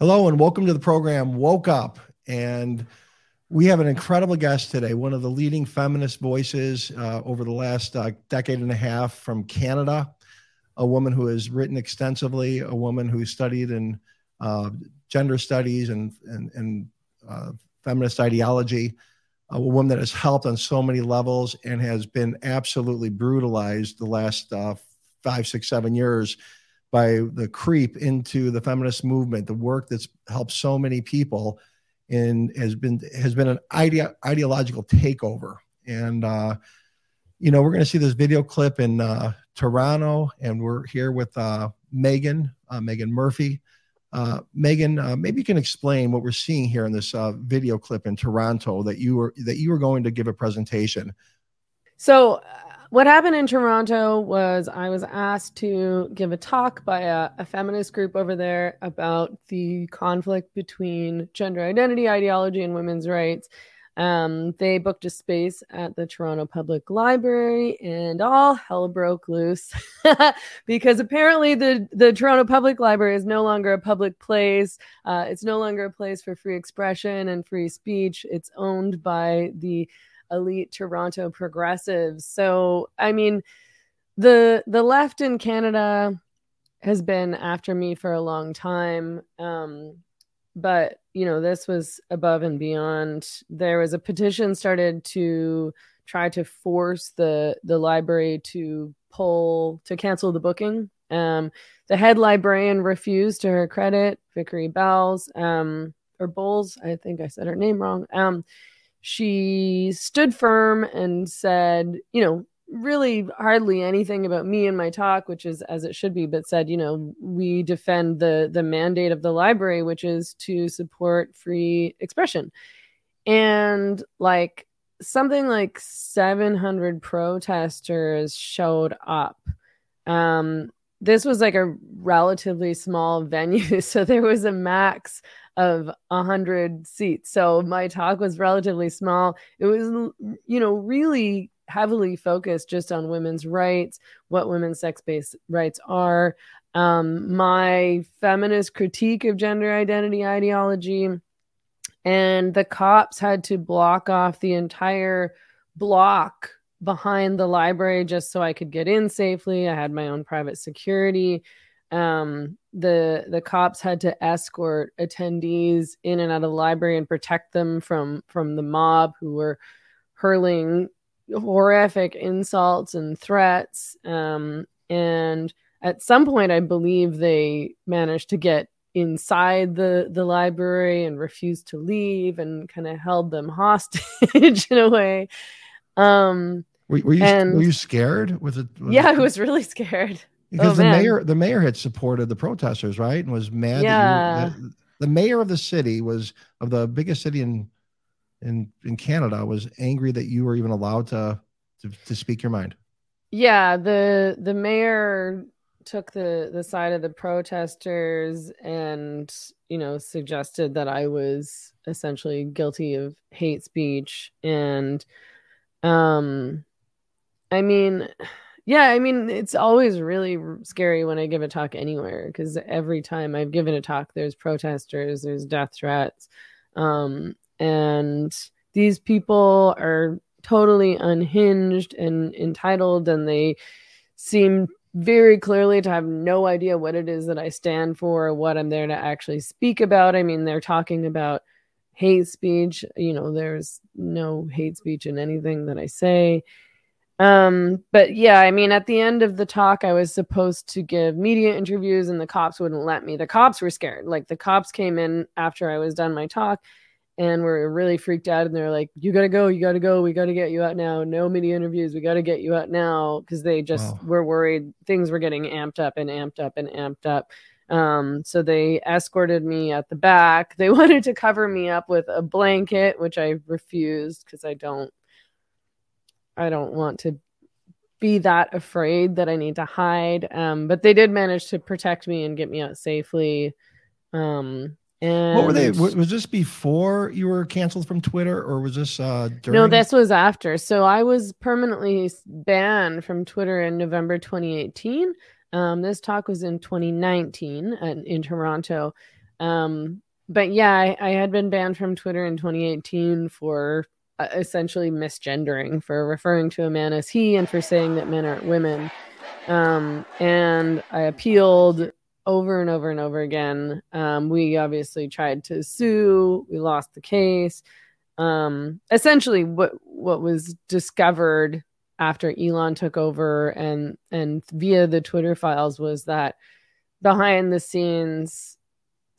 Hello and welcome to the program Woke Up. And we have an incredible guest today, one of the leading feminist voices uh, over the last uh, decade and a half from Canada, a woman who has written extensively, a woman who studied in uh, gender studies and, and, and uh, feminist ideology, a woman that has helped on so many levels and has been absolutely brutalized the last uh, five, six, seven years by the creep into the feminist movement, the work that's helped so many people, and has been has been an idea, ideological takeover. And uh, you know, we're going to see this video clip in uh, Toronto, and we're here with uh, Meghan, uh, Meghan Murphy. Uh, Meghan, uh, maybe you can explain what we're seeing here in this video clip in Toronto that you were that you were going to give a presentation. So what happened in Toronto was I was asked to give a talk by a, a, feminist group over there about the conflict between gender identity ideology and women's rights. Um, they booked a space at the Toronto Public Library, and all hell broke loose because apparently the the Toronto Public Library is no longer a public place. Uh, it's no longer a place for free expression and free speech. It's owned by the elite Toronto progressives. So, I mean, the the left in Canada has been after me for a long time. Um, but you know, this was above and beyond. There was a petition started to try to force the the library to pull to cancel the booking. Um, the head librarian refused to her credit, Vickery Bowles um, or Bowles, I think I said her name wrong. Um, she stood firm and said, you know, really hardly anything about me and my talk, which is as it should be, but said, you know, we defend the the mandate of the library, which is to support free expression. And like something like 700 protesters showed up. Um, this was like a relatively small venue, so there was a max of 100 seats. So my talk was relatively small. It was, you know, really heavily focused just on women's rights, what women's sex based rights are, um, my feminist critique of gender identity ideology. And the cops had to block off the entire block behind the library just so I could get in safely. I had my own private security um, the the cops had to escort attendees in and out of the library and protect them from from the mob who were hurling horrific insults and threats um, and at some point i believe they managed to get inside the the library and refused to leave and kind of held them hostage in a way. Um were, were you and, were you scared with it yeah i was really scared because oh, the mayor the mayor had supported the protesters right and was mad yeah. that, you, that the mayor of the city was of the biggest city in in in canada was angry that you were even allowed to to, to speak your mind yeah the the mayor took the the side of the protesters and you know suggested that i was essentially guilty of hate speech and um i mean yeah, I mean, it's always really scary when I give a talk anywhere because every time I've given a talk, there's protesters, there's death threats. Um, and these people are totally unhinged and entitled, and they seem very clearly to have no idea what it is that I stand for or what I'm there to actually speak about. I mean, they're talking about hate speech. You know, there's no hate speech in anything that I say. Um, but yeah, I mean, at the end of the talk, I was supposed to give media interviews, and the cops wouldn't let me. The cops were scared. Like the cops came in after I was done my talk, and were really freaked out. And they're like, "You gotta go, you gotta go. We gotta get you out now. No media interviews. We gotta get you out now." Because they just wow. were worried things were getting amped up and amped up and amped up. Um, so they escorted me at the back. They wanted to cover me up with a blanket, which I refused because I don't I don't want to be that afraid that I need to hide. Um, but they did manage to protect me and get me out safely. Um, and what were they? Was this before you were canceled from Twitter, or was this uh, during? No, this was after. So I was permanently banned from Twitter in November 2018. Um, this talk was in 2019 in Toronto. Um, but yeah, I, I, had been banned from Twitter in 2018 for uh, essentially misgendering, for referring to a man as he, and for saying that men aren't women. Um, and I appealed over and over and over again. Um, we obviously tried to sue. We lost the case. Um, essentially, what what was discovered after Elon took over and and via the Twitter files was that behind the scenes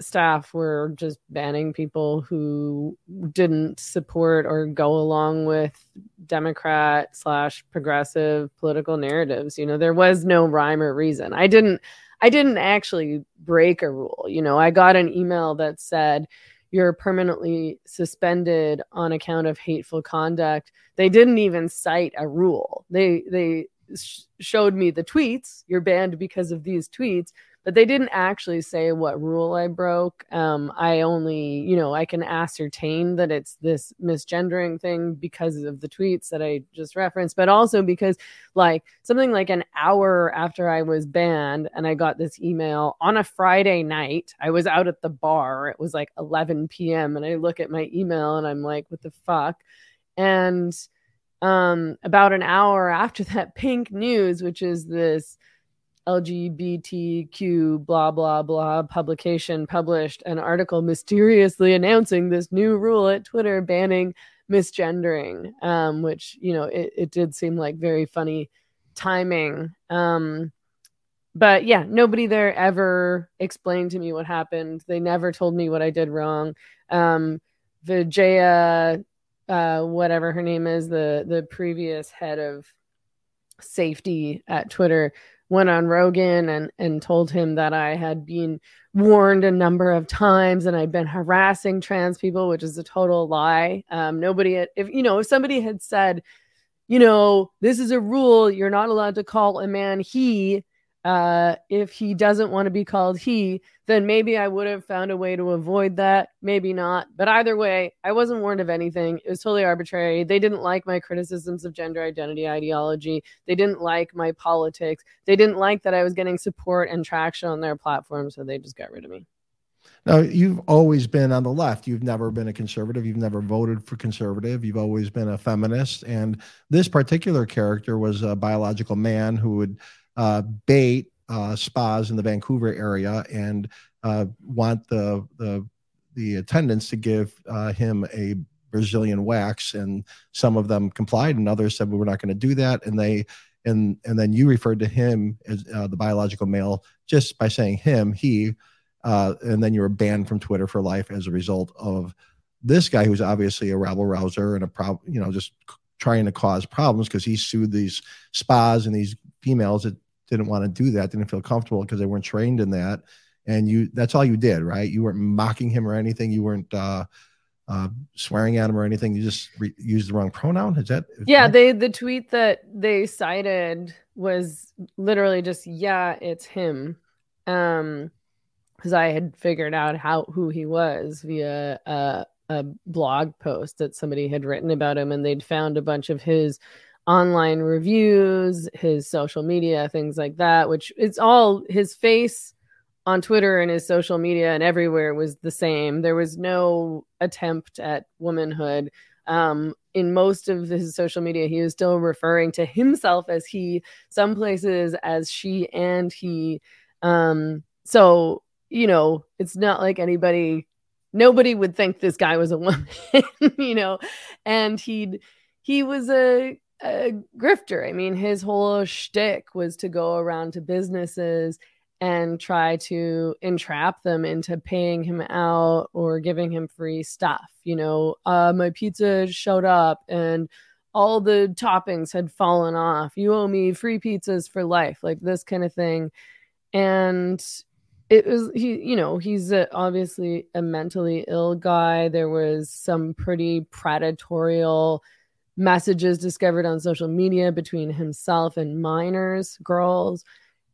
staff were just banning people who didn't support or go along with democrat slash progressive political narratives. You know there was no rhyme or reason. I didn't i didn't actually break a rule. You know i got an email that said you're permanently suspended on account of hateful conduct. They didn't even cite a rule. They they sh- showed me the tweets. You're banned because of these tweets but they didn't actually say what rule I broke. Um, I only, you know, I can ascertain that it's this misgendering thing because of the tweets that I just referenced, but also because, like, something like an hour after I was banned and I got this email on a Friday night, I was out at the bar. It was like 11 p.m. And I look at my email and I'm like, what the fuck? And um, about an hour after that, Pink News, which is this LGBTQ blah blah blah publication published an article mysteriously announcing this new rule at Twitter banning misgendering, um, which you know it, it did seem like very funny timing. Um, but yeah, nobody there ever explained to me what happened. They never told me what I did wrong. Um, Vijaya, uh, whatever her name is, the the previous head of safety at Twitter went on Rogan and and told him that I had been warned a number of times and I'd been harassing trans people, which is a total lie. Um, nobody, had, if you know, if somebody had said, you know, this is a rule, you're not allowed to call a man he, uh, if he doesn't want to be called he, then maybe I would have found a way to avoid that. Maybe not. But either way, I wasn't warned of anything. It was totally arbitrary. They didn't like my criticisms of gender identity ideology. They didn't like my politics. They didn't like that I was getting support and traction on their platform. So they just got rid of me. Now, you've always been on the left. You've never been a conservative. You've never voted for conservative. You've always been a feminist. And this particular character was a biological man who would uh, bait uh, spas in the Vancouver area and uh, want the, the the attendants to give uh, him a Brazilian wax, and some of them complied, and others said, well, "We're not going to do that." And they and and then you referred to him as uh, the biological male just by saying him, he, uh, and then you were banned from Twitter for life as a result of this guy who's obviously a rabble rouser and a problem, you know, just trying to cause problems because he sued these spas and these females that didn't want to do that, didn't feel comfortable because they weren't trained in that. And you, that's all you did, right? You weren't mocking him or anything. You weren't, uh, uh, swearing at him or anything. You just re- used the wrong pronoun. Is that? Is yeah. That- they, the tweet that they cited was literally just, yeah, it's him. Um, cause I had figured out how, who he was via, uh, a blog post that somebody had written about him and they'd found a bunch of his online reviews, his social media, things like that, which it's all his face on Twitter and his social media and everywhere was the same. There was no attempt at womanhood. Um, in most of his social media, he was still referring to himself as he, some places as she and he. Um, so, you know, it's not like anybody, nobody would think this guy was a woman, you know, and he'd, he was a a grifter. I mean, his whole shtick was to go around to businesses and try to entrap them into paying him out or giving him free stuff. You know, uh, my pizza showed up and all the toppings had fallen off. You owe me free pizzas for life, like this kind of thing. And it was he you know he's a, obviously a mentally ill guy there was some pretty predatory messages discovered on social media between himself and minors, girls.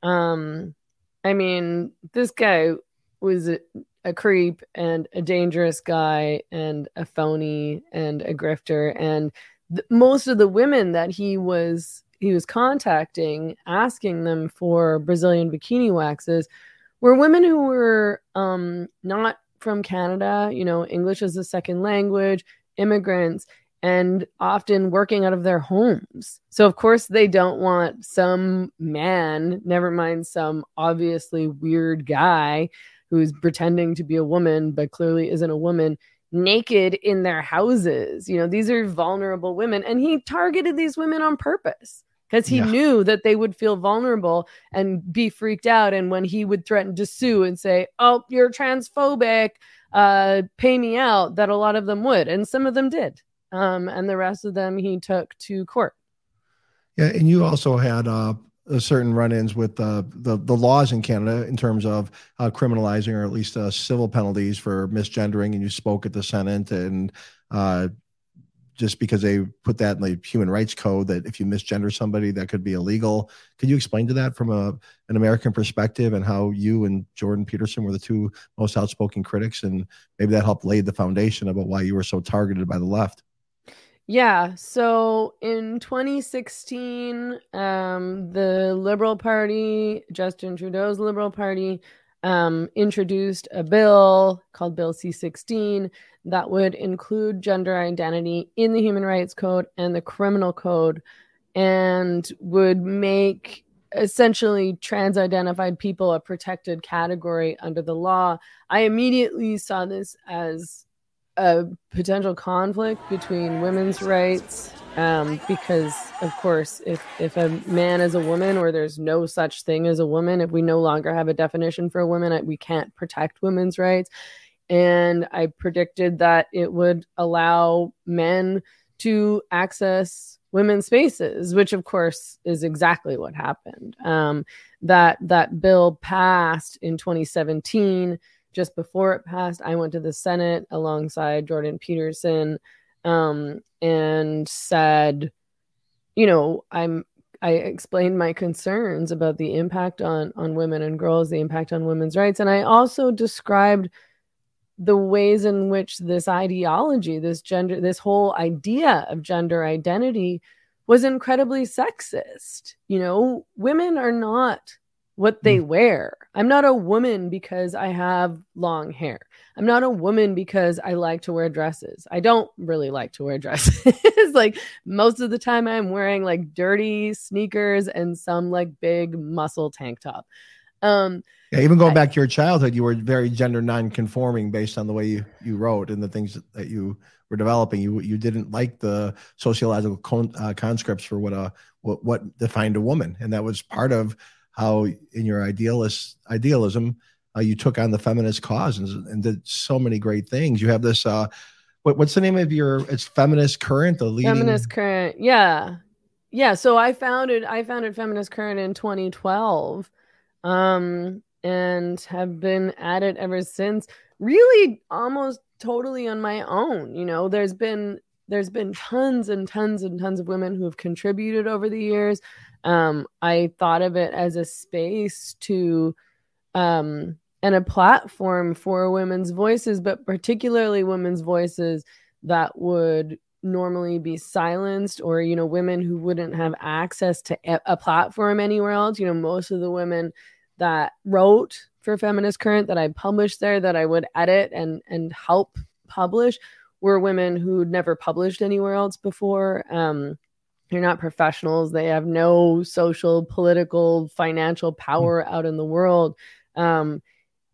Um, I mean, this guy was a, a creep and a dangerous guy and a phony and a grifter. And th- most of the women that he was he was contacting, asking them for Brazilian bikini waxes, were women who were um, not from Canada, you know, English as a second language, immigrants, and often working out of their homes. So, of course, they don't want some man, never mind some obviously weird guy who's pretending to be a woman but clearly isn't a woman naked in their houses. You know, these are vulnerable women. And he targeted these women on purpose because he yeah. knew that they would feel vulnerable and be freaked out. And when he would threaten to sue and say, Oh, you're transphobic, uh, pay me out, that a lot of them would. And some of them did. Um, and the rest of them he took to court. Yeah. And you also had uh, certain run-ins with uh, the the laws in Canada in terms of uh, criminalizing or at least uh, civil penalties for misgendering, and you spoke at the Senate, and uh, just because they put that in the Human Rights Code that if you misgender somebody, that could be illegal. Could you explain to that from a an American perspective and how you and Jordan Peterson were the two most outspoken critics, and maybe that helped lay the foundation about why you were so targeted by the left? Yeah. So in 2016, um, the Liberal Party, Justin Trudeau's Liberal Party, um, introduced a bill called Bill C 16 that would include gender identity in the Human Rights Code and the Criminal Code and would make essentially trans identified people a protected category under the law. I immediately saw this as a potential conflict between women's rights um, because of course if if a man is a woman or there's no such thing as a woman if we no longer have a definition for a woman we can't protect women's rights. And i predicted that it would allow men to access women's spaces which of course is exactly what happened. Um, that that bill passed in 2017 just before it passed, I went to the Senate alongside Jordan Peterson um, and said, you know, I'm I explained my concerns about the impact on on women and girls, the impact on women's rights, and I also described the ways in which this ideology, this gender, this whole idea of gender identity was incredibly sexist. You know, women are not what they mm. wear. I'm not a woman because I have long hair. I'm not a woman because I like to wear dresses. I don't really like to wear dresses. like most of the time I'm wearing like dirty sneakers and some like big muscle tank top. Um yeah, even going I, back to your childhood, you were very gender non-conforming based on the way you, you wrote and the things that you were developing. You you didn't like the sociological con, uh, conscripts for what a what, what defined a woman, and that was part of how in your idealist idealism uh, you took on the feminist cause and, and, did so many great things. You have this. Uh, what, what's the name of your? It's feminist current. The leading feminist current. Yeah, yeah. So I founded I founded feminist current in 2012, um, and have been at it ever since. Really, almost totally on my own. You know, there's been there's been tons and tons and tons of women who have contributed over the years um, I thought of it as a space to um, and a platform for women's voices, but particularly women's voices that would normally be silenced or you know women who wouldn't have access to a platform anywhere else. You know most of the women that wrote for feminist current that i published there that i would edit and and help publish were women who'd never published anywhere else before. Um, they're not professionals. They have no social political financial hmm. power out in the world. Um,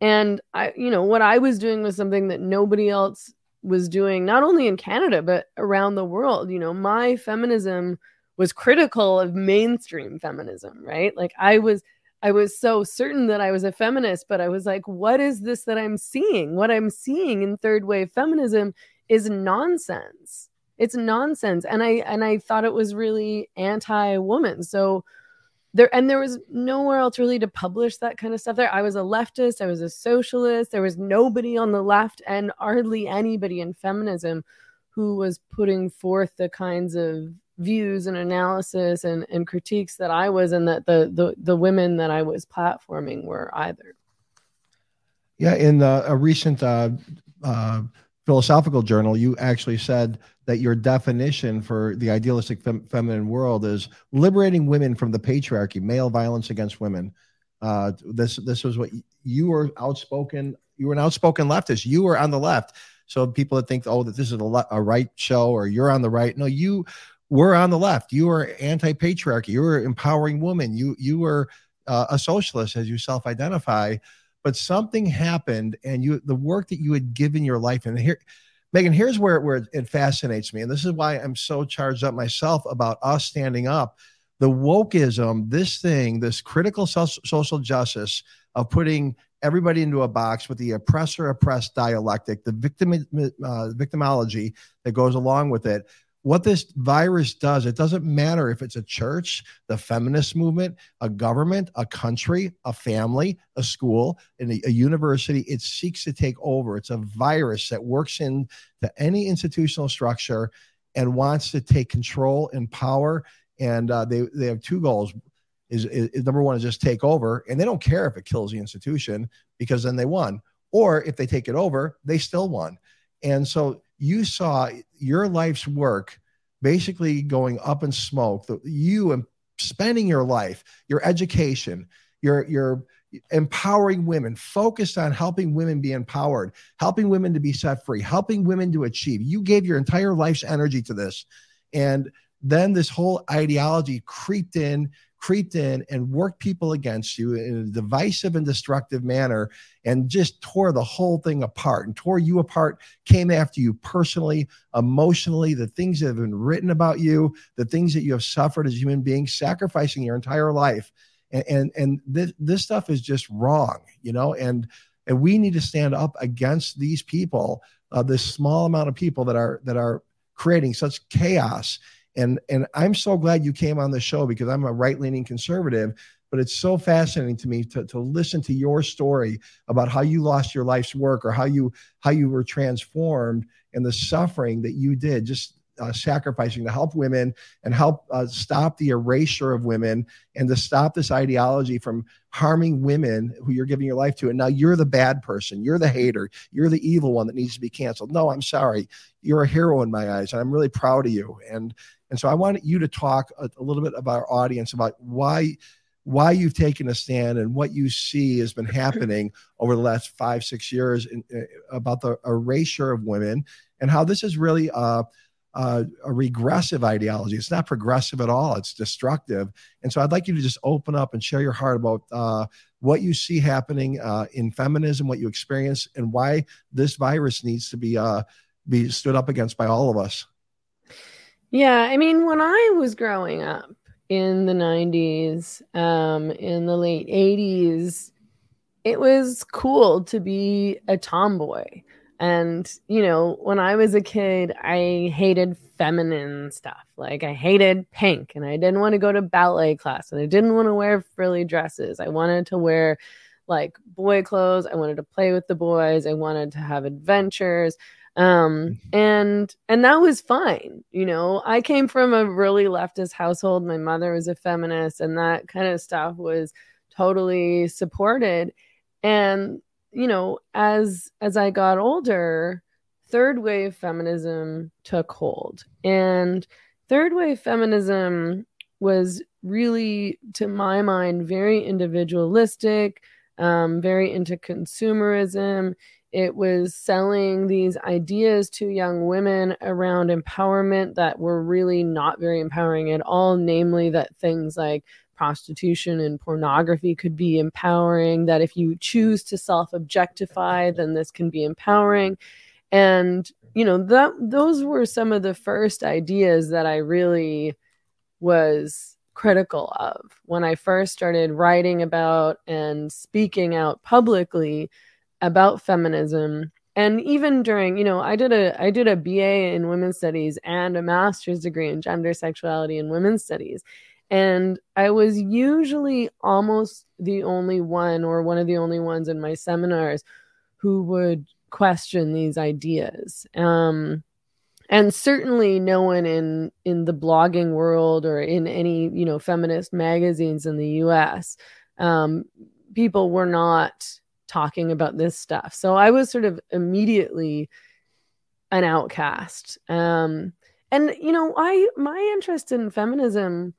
and i you know what i was doing was something that nobody else was doing not only in canada but around the world. You know my feminism was critical of mainstream feminism right? Like i was i was so certain that i was a feminist but i was like what is this that i'm seeing? What i'm seeing in third wave feminism is nonsense it's nonsense. And i and i thought it was really anti-woman. So there and there was nowhere else really to publish that kind of stuff there. I was a leftist i was a socialist there was nobody on the left and hardly anybody in feminism who was putting forth the kinds of views and analysis and, and critiques that i was and that the, the the women that i was platforming were either. Yeah in a recent uh, uh, philosophical journal, you actually said that your definition for the idealistic fem- feminine world is liberating women from the patriarchy, male violence against women. Uh, this this was what you were outspoken. You were an outspoken leftist. You were on the left. So people that think, oh, that this is a, le- a right show or you're on the right. No, you were on the left. You were anti-patriarchy. You were empowering women. You you were uh, a socialist as you self-identify. But something happened, and you the work that you had given your life, and here Meghan, here's where, where it fascinates me. And this is why I'm so charged up myself about us standing up. The wokeism, this thing, this critical social justice of putting everybody into a box with the oppressor oppressed dialectic, the victim uh, victimology that goes along with it what this virus does, it doesn't matter if it's a church, the feminist movement, a government, a country, a family, a school, and a, a, university, it seeks to take over. It's a virus that works into any institutional structure and wants to take control and power. And uh, they, they have two goals. Is, is, is number one is just take over, and they don't care if it kills the institution because then they won. Or if they take it over, they still won. And so you saw your life's work basically going up in smoke. You and spending your life, your education, your your empowering women, focused on helping women be empowered, helping women to be set free, helping women to achieve. You gave your entire life's energy to this. And then this whole ideology creeped in creeped in and worked people against you in a divisive and destructive manner and just tore the whole thing apart and tore you apart, came after you personally, emotionally, the things that have been written about you, the things that you have suffered as a human beings, sacrificing your entire life. And and, and this, this stuff is just wrong, you know, and and we need to stand up against these people, uh, this small amount of people that are that are creating such chaos and and I'm so glad you came on the show because I'm a right leaning conservative. But it's so fascinating to me to, to listen to your story about how you lost your life's work or how you how you were transformed and the suffering that you did just uh, sacrificing to help women and help uh, stop the erasure of women and to stop this ideology from harming women who you're giving your life to. And now you're the bad person. You're the hater. You're the evil one that needs to be canceled. No, I'm sorry. You're a hero in my eyes. And I'm really proud of you. And and so I want you to talk a, a little bit about our audience about why why you've taken a stand and what you see has been happening over the last five six years in, uh, about the erasure of women and how this is really uh, uh, a regressive ideology. It's not progressive at all. It's destructive. And so I'd like you to just open up and share your heart about uh, what you see happening uh, in feminism, what you experience, and why this virus needs to be uh, be stood up against by all of us. Yeah, I mean, when I was growing up in the 90s, um, in the late 80s, it was cool to be a tomboy. And, you know, when I was a kid, I hated feminine stuff. Like, I hated pink and I didn't want to go to ballet class and I didn't want to wear frilly dresses. I wanted to wear like boy clothes. I wanted to play with the boys. I wanted to have adventures um mm-hmm. and and that was fine you know? I came from a really leftist household. My mother was a feminist and that kind of stuff was totally supported. And you know as as i got older third wave feminism took hold. And third wave feminism was really to my mind very individualistic um, very into consumerism it was selling these ideas to young women around empowerment that were really not very empowering at all, namely that things like prostitution and pornography could be empowering, that if you choose to self objectify, then this can be empowering. And, you know, that those were some of the first ideas that I really was critical of when I first started writing about and speaking out publicly about feminism. And even during you know i did a i did a ba in women's studies and a master's degree in gender sexuality and women's studies. And i was usually almost the only one or one of the only ones in my seminars who would question these ideas. Um, and certainly no one in in the blogging world or in any you know feminist magazines in the us um, people were not talking about this stuff. So I was sort of immediately an outcast. Um, and you know, I my interest in feminism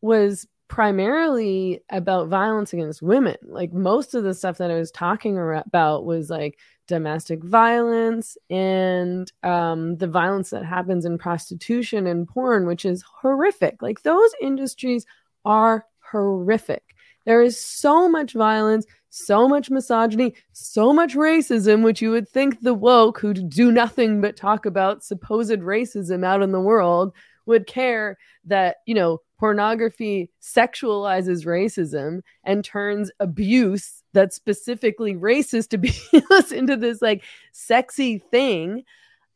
was primarily about violence against women. Like most of the stuff that I was talking about was like domestic violence and um, the violence that happens in prostitution and porn, which is horrific. Like those industries are horrific. There is so much violence, so much misogyny, so much racism, which you would think the woke who do nothing but talk about supposed racism out in the world would care that, you know, pornography sexualizes racism and turns abuse that's specifically racist abuse into this like sexy thing.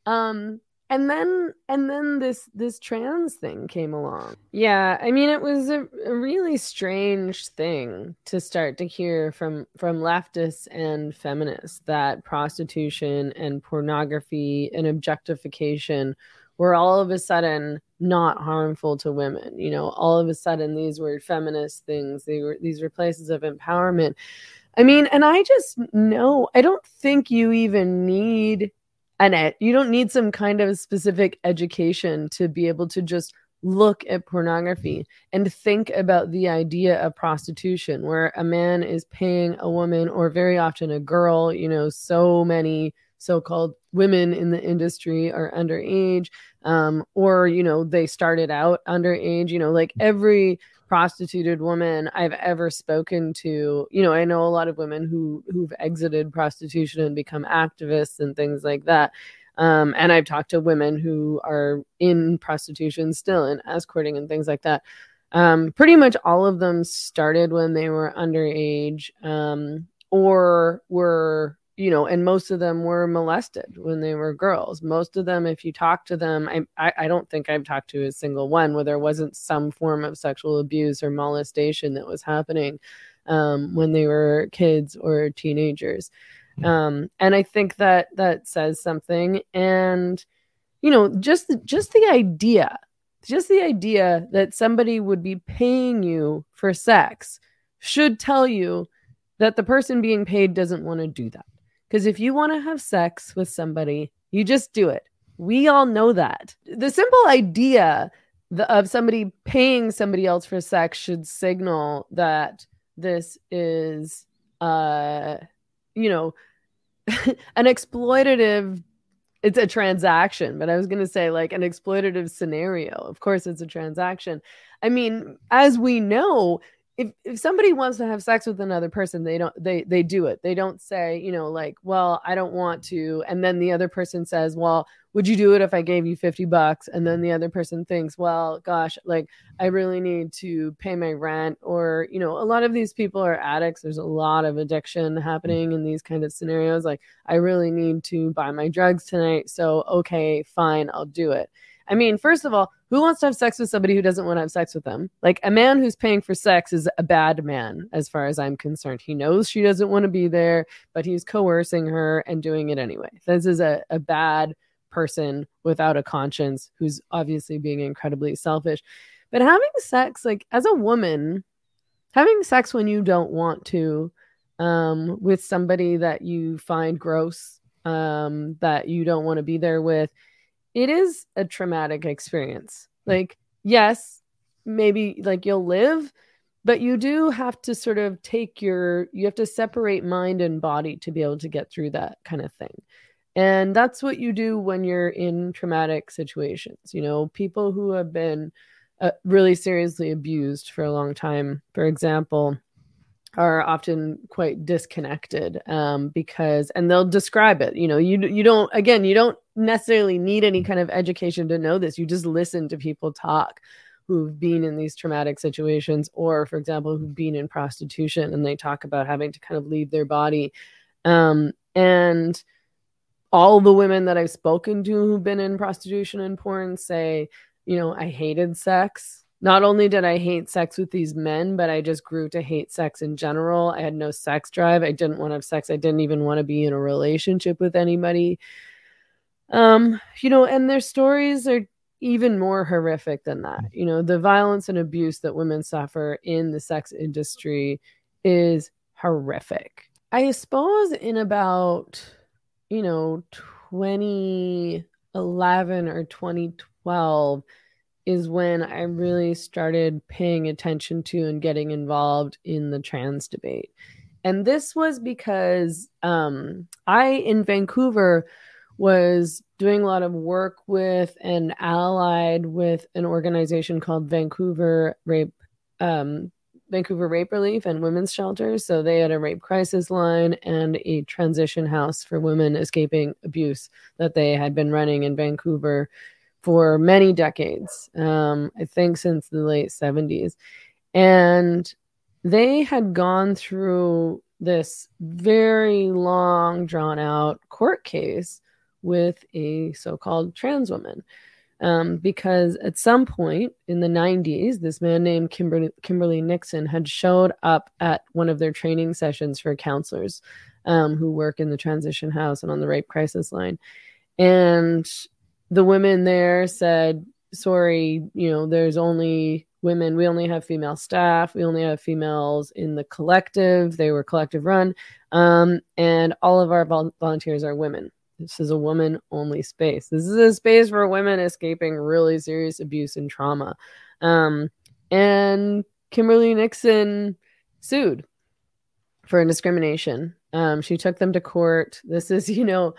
Um, and then and then this this trans thing came along. Yeah i mean it was a, a, really strange thing to start to hear from from leftists and feminists that prostitution and pornography and objectification were all of a sudden not harmful to women. You know all of a sudden these were feminist things. They were these were places of empowerment. I mean and i just know i don't think you even need and it, you don't need some kind of specific education to be able to just look at pornography and think about the idea of prostitution where a man is paying a woman or very often a girl you know so many so-called women in the industry are underage um, or you know they started out underage you know like every prostituted woman I've ever spoken to, you know, I know a lot of women who who've exited prostitution and become activists and things like that. Um, and I've talked to women who are in prostitution still and escorting and things like that. Um, pretty much all of them started when they were underage um, or were you know, and most of them were molested when they were girls. Most of them, if you talk to them, I, I, I don't think I've talked to a single one where there wasn't some form of sexual abuse or molestation that was happening um, when they were kids or teenagers. Hmm. Um, and I think that that says something. And you know, just just the idea, just the idea that somebody would be paying you for sex should tell you that the person being paid doesn't want to do that. Because if you want to have sex with somebody, you just do it. We all know that. The simple idea of somebody paying somebody else for sex should signal that this is, uh, you know, an exploitative it's a transaction, but I was going to say like an exploitative scenario. Of course, it's a transaction. I mean, as we know, if if somebody wants to have sex with another person they don't they they do it. They don't say you know like well i don't want to and then the other person says well would you do it if i gave you 50 bucks? And then the other person thinks well gosh like i really need to pay my rent or you know a lot of these people are addicts. There's a lot of addiction mm. happening in these kind of scenarios. Like i really need to buy my drugs tonight so okay fine i'll do it. I mean, first of all, who wants to have sex with somebody who doesn't want to have sex with them? Like a man who's paying for sex is a bad man, as far as I'm concerned. He knows she doesn't want to be there, but he's coercing her and doing it anyway. This is a, a bad person without a conscience who's obviously being incredibly selfish. But having sex, like as a woman, having sex when you don't want to, um, with somebody that you find gross, um, that you don't want to be there with, it is a traumatic experience. Like, yes, maybe like you'll live, but you do have to sort of take your, you have to separate mind and body to be able to get through that kind of thing. And that's what you do when you're in traumatic situations. You know, people who have been uh, really seriously abused for a long time, for example, are often quite disconnected um, because and they'll describe it you know you you don't again you don't necessarily need any kind of education to know this. You just listen to people talk who've been in these traumatic situations or for example who've been in prostitution and they talk about having to kind of leave their body. Um, and all the women that i've spoken to who've been in prostitution and porn say you know i hated sex not only did I hate sex with these men, but I just grew to hate sex in general. I had no sex drive. I didn't want to have sex. I didn't even want to be in a relationship with anybody. Um, you know, and their stories are even more horrific than that. You know, the violence and abuse that women suffer in the sex industry is horrific. I suppose in about, you know, 2011 or 2012, is when I really started paying attention to and getting involved in the trans debate. And this was because um, I, in Vancouver, was doing a lot of work with and allied with an organization called Vancouver Rape um, Vancouver Rape Relief and Women's Shelters. So they had a rape crisis line and a transition house for women escaping abuse that they had been running in Vancouver for many decades. Um, I think since the late 70s. And they had gone through this very long, drawn out court case with a so called trans woman um, because at some point in the 90s, this man named Kimberly, Kimberly Nixon had showed up at one of their training sessions for counselors um, who work in the transition house and on the rape crisis line. And the women there said, Sorry, you know, there's only women. We only have female staff. We only have females in the collective. They were collective run. Um, and all of our vol- volunteers are women. This is a woman only space. This is a space for women escaping really serious abuse and trauma. Um, and Kimberly Nixon sued for discrimination. Um, she took them to court. This is, you know,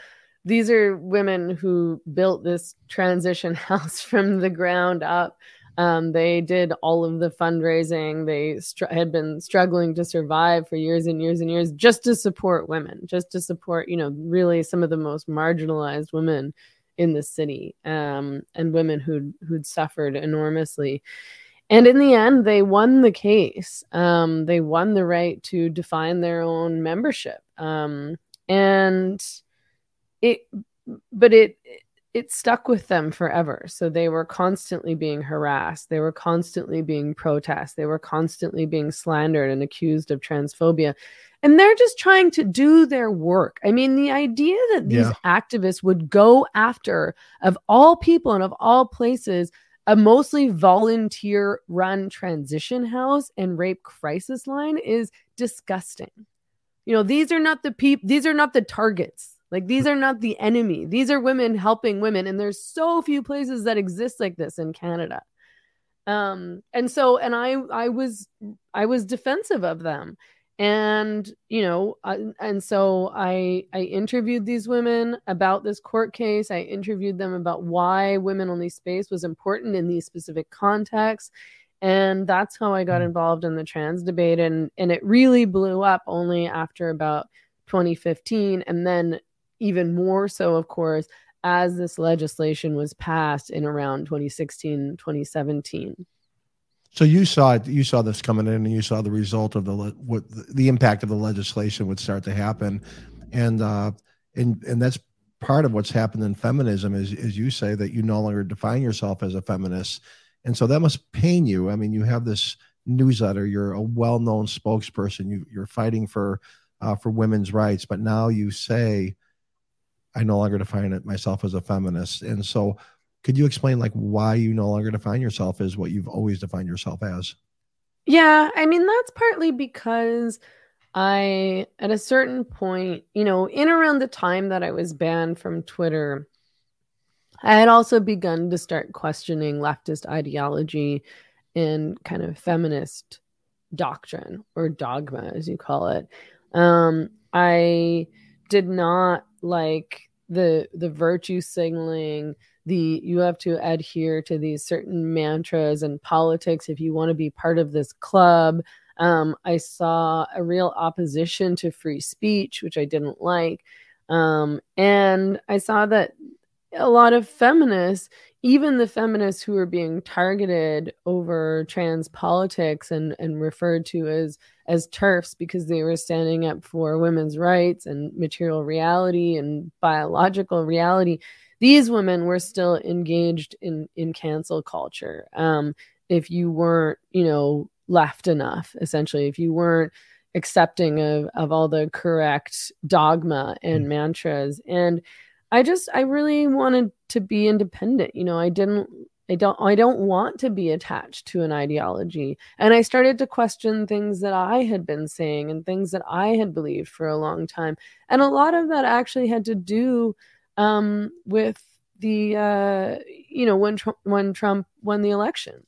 these are women who built this transition house from the ground up. Um, they did all of the fundraising. They str- had been struggling to survive for years and years and years just to support women, just to support, you know, really some of the most marginalized women in the city um, and women who'd, who'd suffered enormously. And in the end, they won the case. Um, they won the right to define their own membership. Um, and it, but it, it stuck with them forever. So they were constantly being harassed. They were constantly being protest. They were constantly being slandered and accused of transphobia. And they're just trying to do their work. I mean, the idea that these yeah. activists would go after, of all people and of all places, a mostly volunteer run transition house and rape crisis line is disgusting. You know, these are not the people, these are not the targets like these are not the enemy. These are women helping women and there's so few places that exist like this in Canada. Um and so and I I was I was defensive of them. And you know, uh, and so I I interviewed these women about this court case. I interviewed them about why women only space was important in these specific contexts and that's how I got mm. involved in the trans debate and and it really blew up only after about 2015 and then even more so, of course, as this legislation was passed in around 2016, 2017. So you saw it. You saw this coming in, and you saw the result of the what the impact of the legislation would start to happen, and uh, and and that's part of what's happened in feminism is, as you say, that you no longer define yourself as a feminist, and so that must pain you. I mean, you have this newsletter. You're a well-known spokesperson. You, you're fighting for uh, for women's rights, but now you say I no longer define it myself as a feminist. And so, could you explain like why you no longer define yourself as what you've always defined yourself as? Yeah, I mean that's partly because I at a certain point, you know, in around the time that I was banned from Twitter, I had also begun to start questioning leftist ideology and kind of feminist doctrine or dogma as you call it. Um I did not like the the virtue signaling the you have to adhere to these certain mantras and politics if you want to be part of this club. Um, i saw a real opposition to free speech which i didn't like. Um, and i saw that a lot of feminists even the feminists who were being targeted over trans politics and, and referred to as as TERFs because they were standing up for women's rights and material reality and biological reality, these women were still engaged in in cancel culture. Um, if you weren't, you know, left enough, essentially, if you weren't accepting of of all the correct dogma and mm. mantras and I just I really wanted to be independent. You know, I didn't I don't I don't want to be attached to an ideology. And I started to question things that I had been saying and things that I had believed for a long time. And a lot of that actually had to do um, with the uh, you know when Trump, when Trump won the election,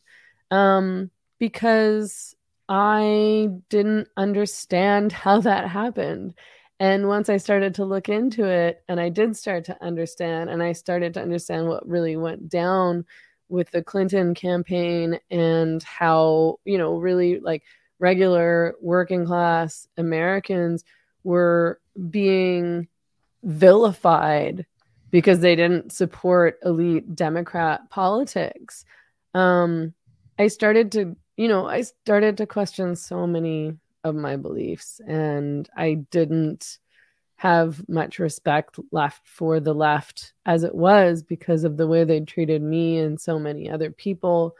um, because I didn't understand how that happened. And once I started to look into it, and I did start to understand, and I started to understand what really went down with the Clinton campaign and how, you know, really like regular working class Americans were being vilified because they didn't support elite Democrat politics. Um, I started to, you know, I started to question so many of my beliefs, and I didn't have much respect left for the left as it was because of the way they treated me and so many other people.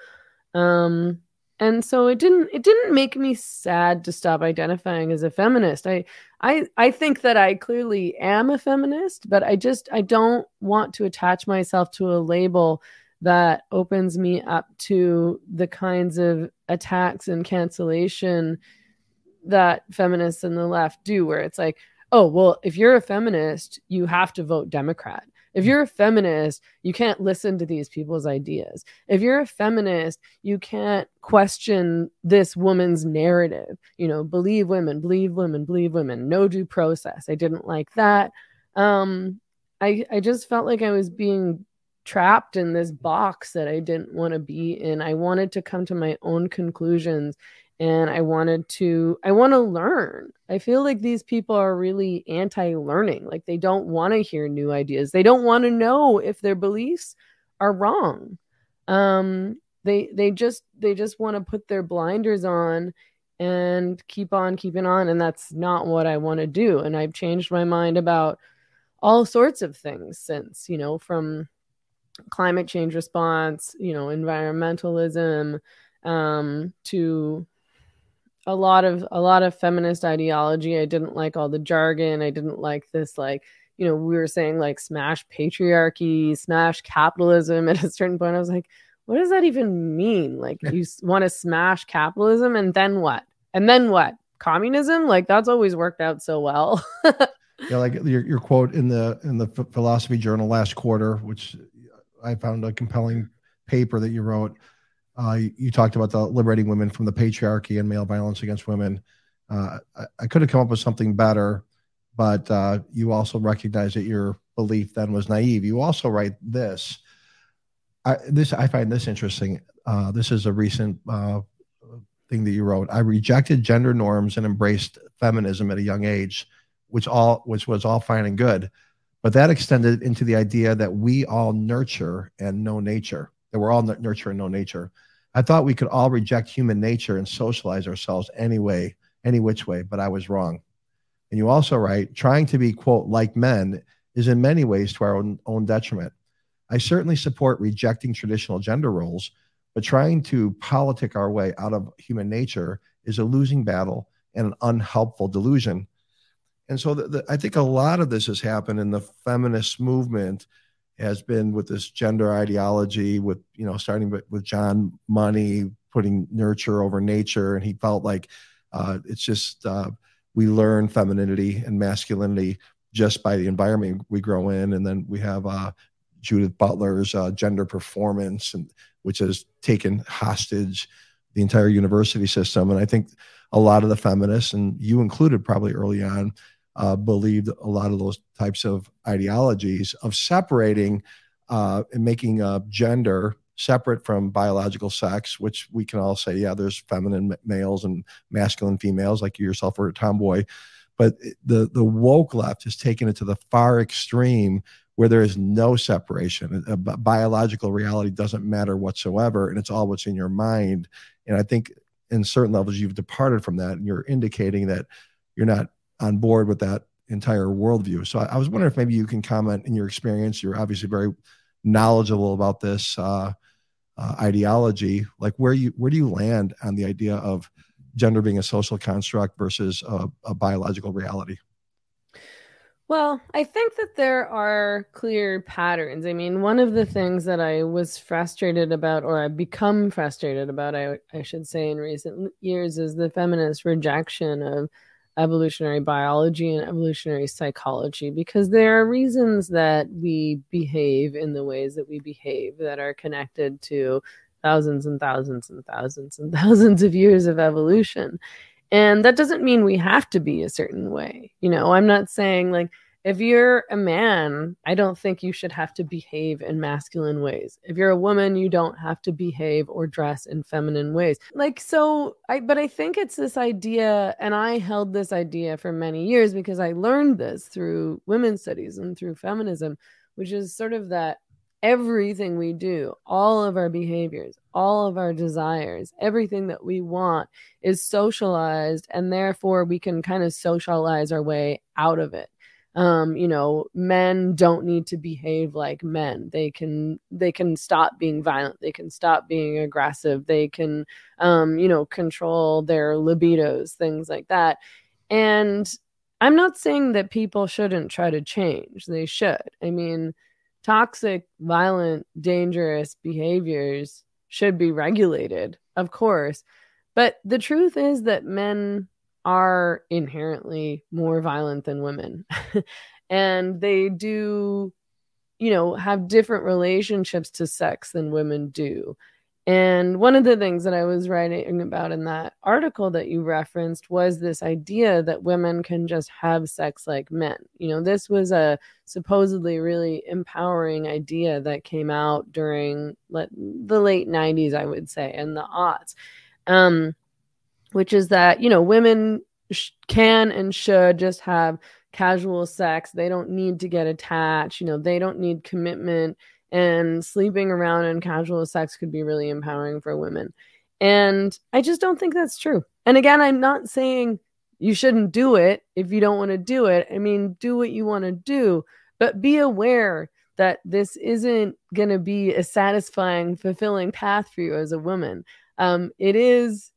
Um, and so it didn't it didn't make me sad to stop identifying as a feminist i i i think that i clearly am a feminist but i just i don't want to attach myself to a label that opens me up to the kinds of attacks and cancellation that feminists and the left do where it's like oh well if you're a feminist you have to vote democrat if you're a feminist, you can't listen to these people's ideas. If you're a feminist, you can't question this woman's narrative. You know, believe women, believe women, believe women, no due process. I didn't like that. Um, I, I just felt like I was being trapped in this box that I didn't want to be in. I wanted to come to my own conclusions and I wanted to I want to learn. I feel like these people are really anti-learning. Like they don't want to hear new ideas. They don't want to know if their beliefs are wrong. Um they they just they just want to put their blinders on and keep on keeping on and that's not what I want to do and I've changed my mind about all sorts of things since, you know, from climate change response, you know, environmentalism um to a lot of a lot of feminist ideology. I didn't like all the jargon. I didn't like this like you know we were saying like smash patriarchy, smash capitalism. At a certain point, I was like, what does that even mean? Like you want to smash capitalism and then what? And then what? Communism? Like that's always worked out so well. yeah, like your, your quote in the in the philosophy journal last quarter, which I found a compelling paper that you wrote uh, you, talked about the liberating women from the patriarchy and male violence against women. Uh, I, I, could have come up with something better, but uh, you also recognize that your belief then was naive. You also write this. I, this I find this interesting. Uh, this is a recent uh, thing that you wrote. I rejected gender norms and embraced feminism at a young age, which all which was all fine and good, but that extended into the idea that we all nurture and know nature that we're all nurture and no nature. I thought we could all reject human nature and socialize ourselves anyway, any which way, but I was wrong. And you also write, trying to be, quote, like men is in many ways to our own, own detriment. I certainly support rejecting traditional gender roles, but trying to politic our way out of human nature is a losing battle and an unhelpful delusion. And so the, the, I think a lot of this has happened in the feminist movement has been with this gender ideology with you know starting with, with john money putting nurture over nature. And he felt like uh, it's just uh, we learn femininity and masculinity just by the environment we grow in. And then we have uh, judith butler's uh, gender performance and which has taken hostage the entire university system. And i think a lot of the feminists and you included probably early on uh, believed a lot of those types of ideologies of separating uh, and making uh, gender separate from biological sex, which we can all say, yeah, there's feminine males and masculine females, like you yourself are a tomboy. But the the woke left has taken it to the far extreme where there is no separation. A, biological reality doesn't matter whatsoever, and it's all what's in your mind. And I think in certain levels you've departed from that, and you're indicating that you're not on board with that entire worldview. So I, I was wondering if maybe you can comment in your experience. You're obviously very knowledgeable about this uh, uh, ideology. Like where you where do you land on the idea of gender being a social construct versus a, a biological reality? Well, I think that there are clear patterns. I mean, one of the things that I was frustrated about, or I've become frustrated about, I, I should say, in recent years, is the feminist rejection of evolutionary biology and evolutionary psychology because there are reasons that we behave in the ways that we behave that are connected to thousands and thousands and thousands and thousands of years of evolution. And that doesn't mean we have to be a certain way. You know, I'm not saying like if you're a man, I don't think you should have to behave in masculine ways. If you're a woman, you don't have to behave or dress in feminine ways. Like, so I, but I think it's this idea, and I held this idea for many years because I learned this through women's studies and through feminism, which is sort of that everything we do, all of our behaviors, all of our desires, everything that we want is socialized, and therefore we can kind of socialize our way out of it um you know men don't need to behave like men. They can they can stop being violent. They can stop being aggressive. They can um you know control their libidos things like that. And i'm not saying that people shouldn't try to change. They should. I mean toxic violent dangerous behaviors should be regulated of course. But the truth is that men are inherently more violent than women. and they do, you know, have different relationships to sex than women do. And one of the things that I was writing about in that article that you referenced was this idea that women can just have sex like men. You know, this was a supposedly really empowering idea that came out during the late 90s, I would say, and the aughts. Um, which is that you know women sh- can and should just have casual sex. They don't need to get attached you know they don't need commitment. And sleeping around and casual sex could be really empowering for women. And i just don't think that's true. And again i'm not saying you shouldn't do it if you don't want to do it. I mean do what you want to do but be aware that this isn't going to be a satisfying fulfilling path for you as a woman. Um, it is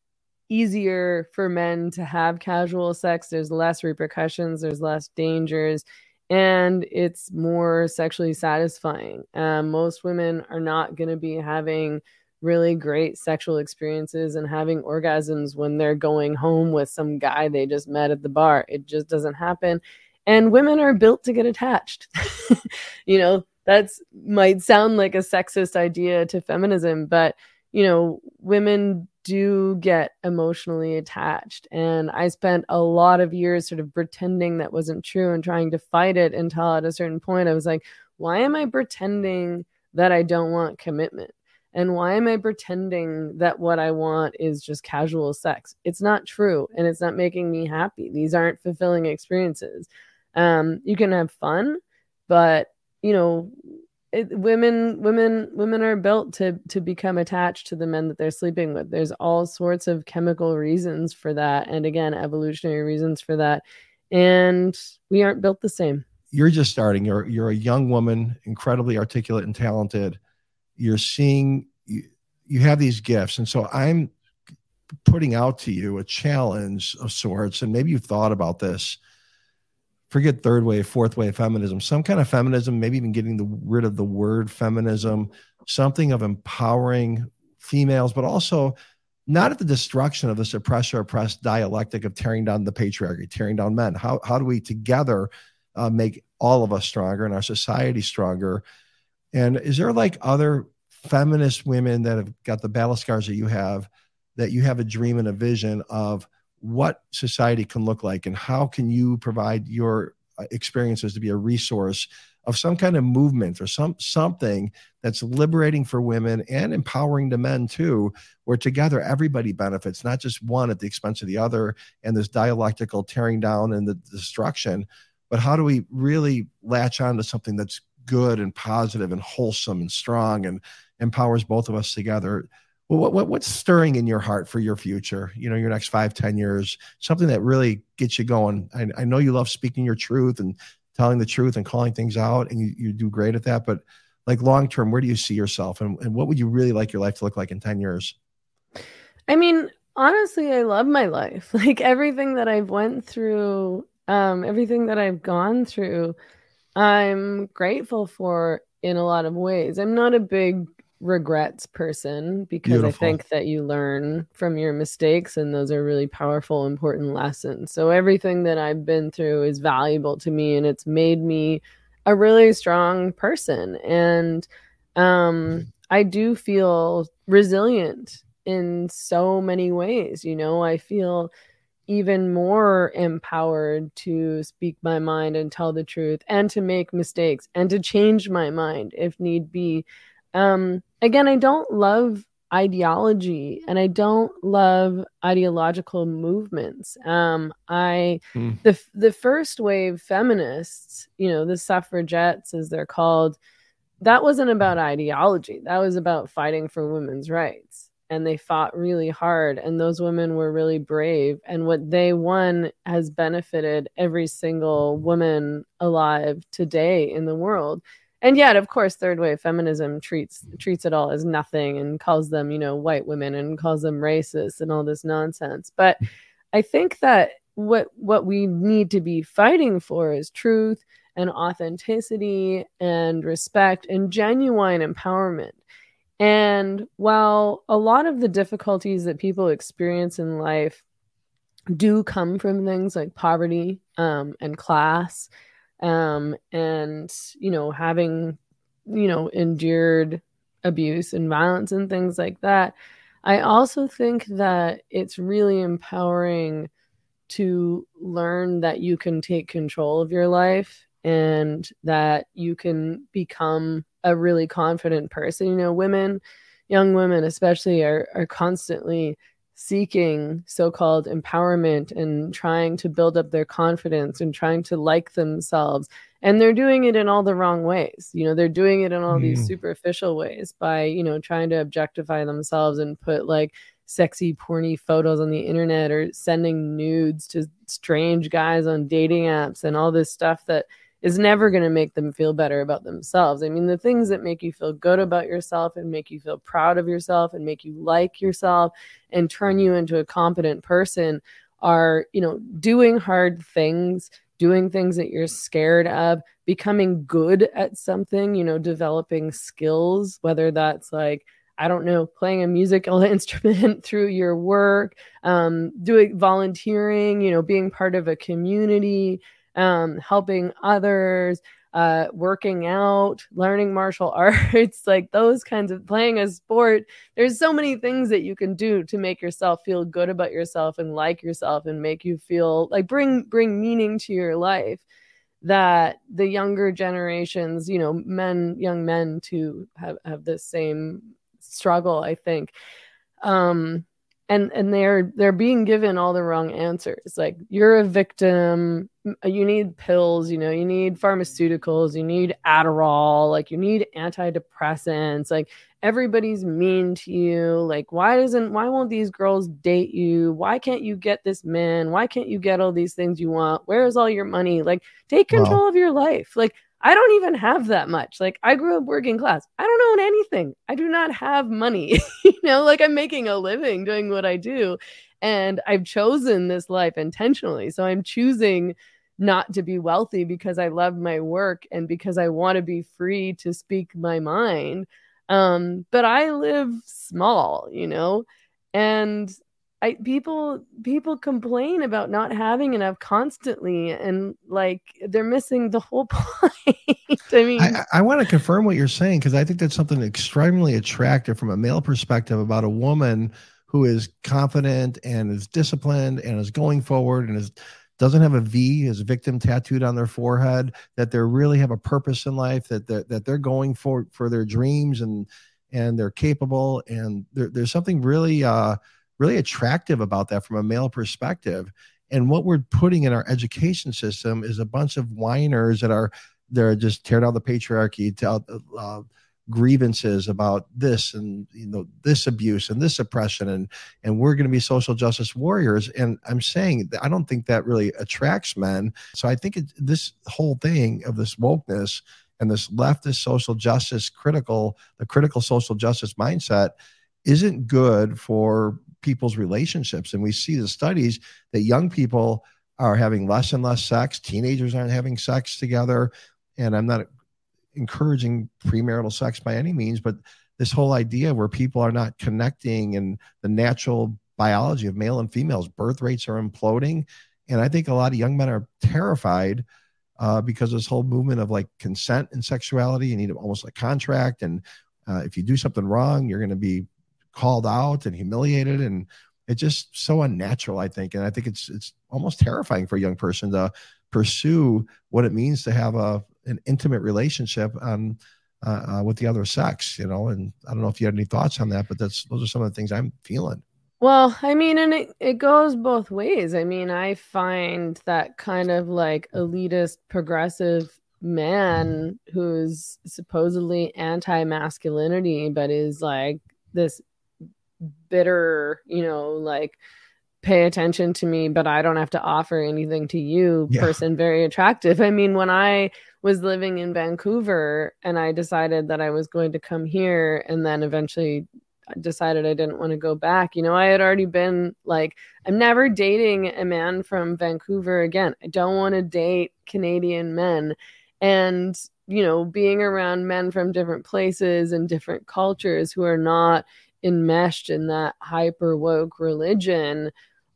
easier for men to have casual sex. There's less repercussions, there's less dangers, and it's more sexually satisfying. Um, most women are not going to be having really great sexual experiences and having orgasms when they're going home with some guy they just met at the bar. It just doesn't happen. And women are built to get attached. you know, that's might sound like a sexist idea to feminism, but you know, women do get emotionally attached. And I spent a lot of years sort of pretending that wasn't true and trying to fight it until at a certain point I was like, why am I pretending that I don't want commitment? And why am I pretending that what I want is just casual sex? It's not true and it's not making me happy. These aren't fulfilling experiences. Um, you can have fun, but you know, it, women women women are built to to become attached to the men that they're sleeping with. There's all sorts of chemical reasons for that and again evolutionary reasons for that. And we aren't built the same. You're just starting. You're you're a young woman incredibly articulate and talented. You're seeing you, you have these gifts. And so i'm putting out to you a challenge of sorts and maybe you've thought about this forget third wave, fourth wave feminism, some kind of feminism, maybe even getting the, rid of the word feminism, something of empowering females, but also not at the destruction of this oppressor oppressed dialectic of tearing down the patriarchy, tearing down men. How, how do we together uh, make all of us stronger and our society stronger? And is there like other feminist women that have got the battle scars that you have, that you have a dream and a vision of what society can look like and how can you provide your uh, experiences to be a resource of some kind of movement or some something that's liberating for women and empowering the men too where together everybody benefits not just one at the expense of the other and this dialectical tearing down and the destruction but how do we really latch on to something that's good and positive and wholesome and strong and empowers both of us together what, what, what's stirring in your heart for your future you know your next five ten years? Something that really gets you going. I, I, know you love speaking your truth and telling the truth and calling things out and you, you do great at that but like long term where do you see yourself and, and what would you really like your life to look like in 10 years? I mean honestly i love my life. Like everything that i've went through um everything that i've gone through i'm grateful for in a lot of ways. I'm not a big regrets person because Beautiful. I think that you learn from your mistakes and those are really powerful, important lessons. So everything that I've been through is valuable to me and it's made me a really strong person. And um, I do feel resilient in so many ways. You know, I feel even more empowered to speak my mind and tell the truth and to make mistakes and to change my mind if need be. Um, again, I don't love ideology and I don't love ideological movements. Um, I mm. the the first wave feminists, you know, the suffragettes as they're called, that wasn't about ideology. That was about fighting for women's rights. And they fought really hard, and those women were really brave. And what they won has benefited every single woman alive today in the world and yet of course third wave feminism treats treats it all as nothing and calls them you know white women and calls them racist and all this nonsense. But i think that what what we need to be fighting for is truth and authenticity and respect and genuine empowerment. And while a lot of the difficulties that people experience in life do come from things like poverty um, and class um, and you know having you know endured abuse and violence and things like that i also think that it's really empowering to learn that you can take control of your life and that you can become a really confident person. You know women young women especially are are constantly seeking so-called empowerment and trying to build up their confidence and trying to like themselves and they're doing it in all the wrong ways you know they're doing it in all mm. these superficial ways by you know trying to objectify themselves and put like sexy porny photos on the internet or sending nudes to strange guys on dating apps and all this stuff that is never going to make them feel better about themselves. I mean, the things that make you feel good about yourself and make you feel proud of yourself and make you like yourself and turn you into a competent person are, you know, doing hard things, doing things that you're scared of, becoming good at something, you know, developing skills, whether that's like, I don't know, playing a musical instrument through your work, um, doing volunteering, you know, being part of a community, um, helping others, uh, working out, learning martial arts, like those kinds of playing a sport. There's so many things that you can do to make yourself feel good about yourself and like yourself and make you feel like bring bring meaning to your life that the younger generations, you know, men, young men too have, have this same struggle, I think. Um, and and they're they're being given all the wrong answers. Like you're a victim you need pills you know you need pharmaceuticals you need adderall like you need antidepressants like everybody's mean to you. Like why doesn't why won't these girls date you? Why can't you get this man? Why can't you get all these things you want? Where's all your money? Like take control wow. of your life. Like I don't even have that much. Like I grew up working class. I don't own anything. I do not have money. you know, like I'm making a living doing what I do. And I've chosen this life intentionally. So I'm choosing not to be wealthy because I love my work and because I want to be free to speak my mind. Um, but I live small, you know, and I people people complain about not having enough constantly and like they're missing the whole point. I mean I, I want to confirm what you're saying because I think that's something extremely attractive from a male perspective about a woman who is confident and is disciplined and is going forward and is doesn't have a V as victim tattooed on their forehead, that they really have a purpose in life, that that, that they're going for for their dreams and and they're capable and there, there's something really uh really attractive about that from a male perspective. And what we're putting in our education system is a bunch of whiners that are they're just tear down the patriarchy, tell uh, grievances about this and you know this abuse and this oppression and and we're going to be social justice warriors and i'm saying i don't think that really attracts men so i think it, this whole thing of this wokeness and this leftist social justice critical the critical social justice mindset isn't good for people's relationships. And we see the studies that young people are having less and less sex, teenagers aren't having sex together. And I'm not encouraging premarital sex by any means, but this whole idea where people are not connecting and the natural biology of male and females birth rates are imploding and i think a lot of young men are terrified uh, because this whole movement of like consent and sexuality you need almost a contract and uh, if you do something wrong you're going to be called out and humiliated and it's just so unnatural i think. And i think it's it's almost terrifying for a young person to pursue what it means to have a an intimate relationship um, uh, uh, with the other sex you know? And i don't know if you had any thoughts on that but that's those are some of the things i'm feeling. Well, I mean, and it, it goes both ways. I mean, I find that kind of like elitist progressive man who's supposedly anti masculinity, but is like this bitter, you know, like pay attention to me, but I don't have to offer anything to you yeah. person very attractive. I mean, when I was living in Vancouver and I decided that I was going to come here and then eventually decided I didn't want to go back. You know, I had already been like, I'm never dating a man from Vancouver again. I don't want to date Canadian men. And, you know, being around men from different places and different cultures who are not enmeshed in that hyper woke religion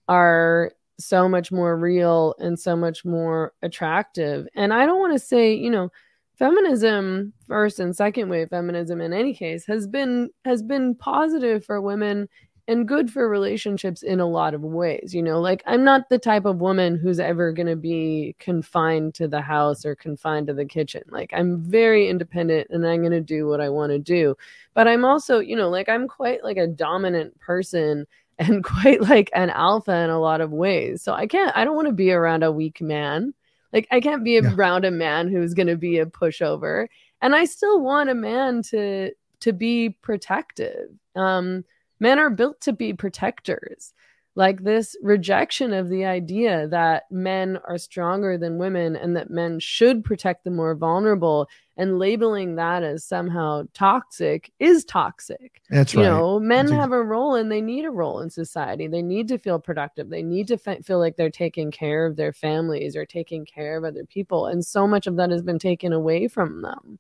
are so much more real and so much more attractive. And I don't want to say, you know, feminism first and second wave feminism in any case has been has been positive for women and good for relationships in a lot of ways you know like i'm not the type of woman who's ever going to be confined to the house or confined to the kitchen. Like i'm very independent and i'm going to do what i want to do. But i'm also you know like i'm quite like a dominant person and quite like an alpha in a lot of ways. So i can't i don't want to be around a weak man. Like I can't be yeah. around a man who's going to be a pushover, and I still want a man to to be protective. Um, men are built to be protectors like this rejection of the idea that men are stronger than women and that men should protect the more vulnerable and labeling that as somehow toxic is toxic. That's you right. You know, men That's have a role and they need a role in society. They need to feel productive. They need to feel like they're taking care of their families or taking care of other people. And so much of that has been taken away from them.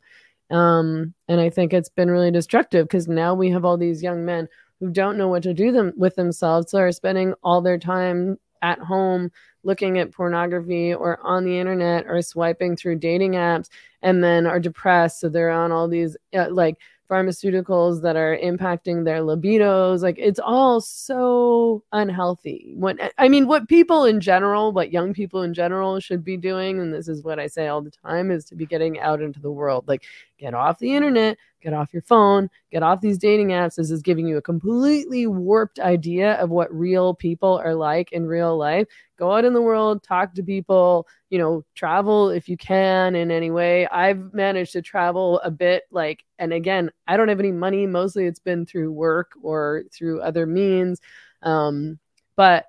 Um, and I think it's been really destructive because now we have all these young men who don't know what to do them with themselves, so are spending all their time at home looking at pornography or on the internet or swiping through dating apps and then are depressed. So they're on all these uh, like pharmaceuticals that are impacting their libidos. Like it's all so unhealthy. What i mean what people in general what young people in general should be doing and this is what i say all the time is to be getting out into the world. Like get off the internet get off your phone get off these dating apps. This is giving you a completely warped idea of what real people are like in real life go out in the world, talk to people, you know, travel if you can in any way. I've managed to travel a bit, like, and again, I don't have any money. Mostly it's been through work or through other means. Um, but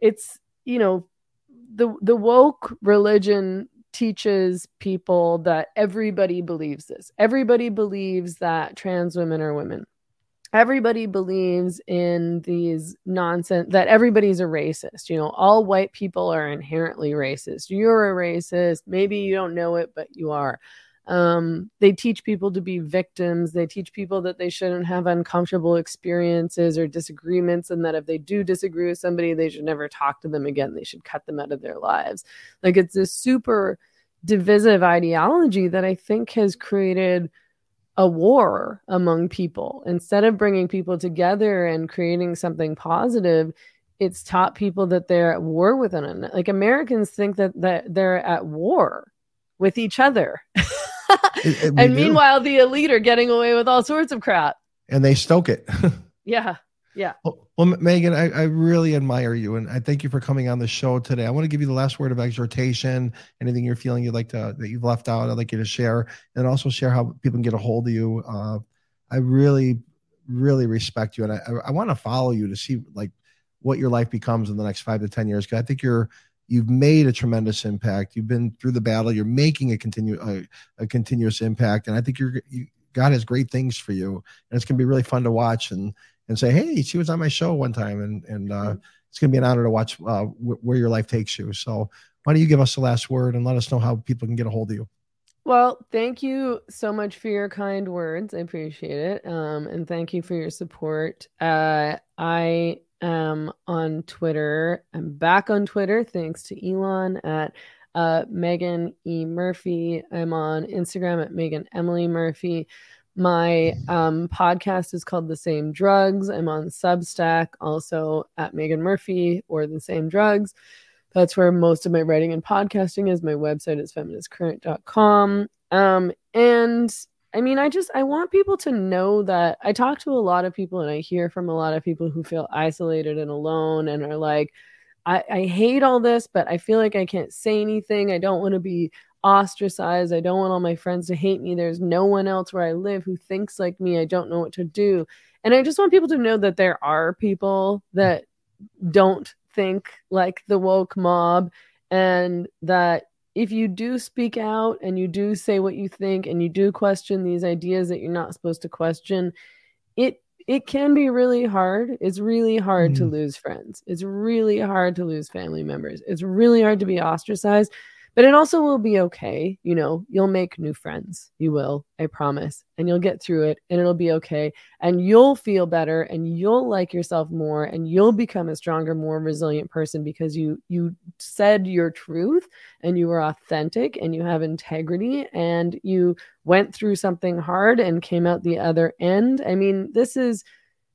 it's, you know, the the woke religion teaches people that everybody believes this. Everybody believes that trans women are women everybody believes in these nonsense that everybody's a racist. You know, all white people are inherently racist. You're a racist. Maybe you don't know it, but you are. Um, they teach people to be victims. They teach people that they shouldn't have uncomfortable experiences or disagreements, and that if they do disagree with somebody, they should never talk to them again. They should cut them out of their lives. Like it's this super divisive ideology that I think has created a war among people. Instead of bringing people together and creating something positive it's taught people that they're at war with one another. Like americans think that, that they're at war with each other. And meanwhile the elite are getting away with all sorts of crap. And they stoke it. Yeah yeah. Well, well Meghan, I, I, really admire you and I thank you for coming on the show today. I want to give you the last word of exhortation, anything you're feeling you'd like to, that you've left out, I'd like you to share and also share how people can get a hold of you. Uh, I really, really respect you. And I, I, I want to follow you to see like what your life becomes in the next five to 10 years. Cause I think you're, you've made a tremendous impact. You've been through the battle. You're making a continue, a, a continuous impact. And I think you're, you, God has great things for you and it's going to be really fun to watch. And, and say, "Hey, she was on my show one time," and and uh, mm-hmm. it's going to be an honor to watch uh, where your life takes you. So, why don't you give us the last word and let us know how people can get a hold of you? Well, thank you so much for your kind words. I appreciate it. Um, and thank you for your support. Uh, I am on Twitter. I'm back on Twitter thanks to Elon at uh, Meghan E. Murphy. I'm on Instagram at Meghan Emily Murphy. My um, podcast is called The Same Drugs. I'm on Substack, also at Meghan Murphy or The Same Drugs. That's where most of my writing and podcasting is. My website is feministcurrent.com. Um, and I mean, I just I want people to know that I talk to a lot of people and I hear from a lot of people who feel isolated and alone and are like, I, I hate all this, but I feel like I can't say anything. I don't want to be ostracized. I don't want all my friends to hate me. There's no one else where I live who thinks like me. I don't know what to do. And I just want people to know that there are people that don't think like the woke mob and that if you do speak out and you do say what you think and you do question these ideas that you're not supposed to question, it it can be really hard. It's really hard mm. to lose friends. It's really hard to lose family members. It's really hard to be ostracized but it also will be okay. You know, you'll make new friends. You will, I promise. And you'll get through it and it'll be okay. And you'll feel better and you'll like yourself more and you'll become a stronger, more resilient person because you you said your truth and you were authentic and you have integrity and you went through something hard and came out the other end. I mean, this is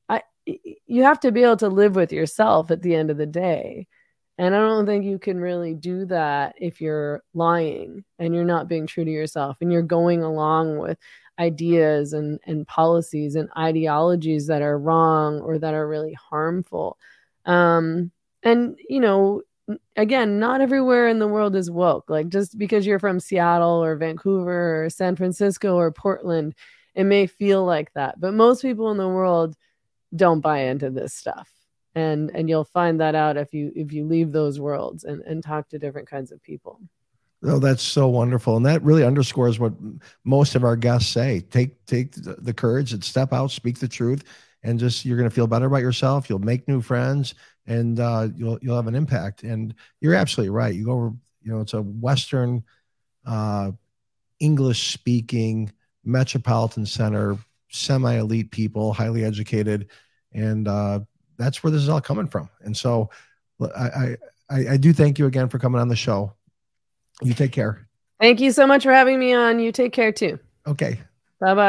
I you have to be able to live with yourself at the end of the day. And I don't think you can really do that if you're lying and you're not being true to yourself and you're going along with ideas and, and policies and ideologies that are wrong or that are really harmful. Um, and, you know, again, not everywhere in the world is woke. Like just because you're from Seattle or Vancouver or San Francisco or Portland, it may feel like that. But most people in the world don't buy into this stuff and and you'll find that out if you if you leave those worlds and and talk to different kinds of people Oh, that's so wonderful, and that really underscores what most of our guests say. Take take the courage and step out, speak the truth, and just you're going to feel better about yourself. You'll make new friends, and uh, you'll you'll have an impact. And you're absolutely right. You go over, you know, it's a Western, uh, English speaking metropolitan center, semi elite people, highly educated, and uh, that's where this is all coming from. And so I, I, I do thank you again for coming on the show. You take care. Thank you so much for having me on. You take care too. Okay. Bye bye.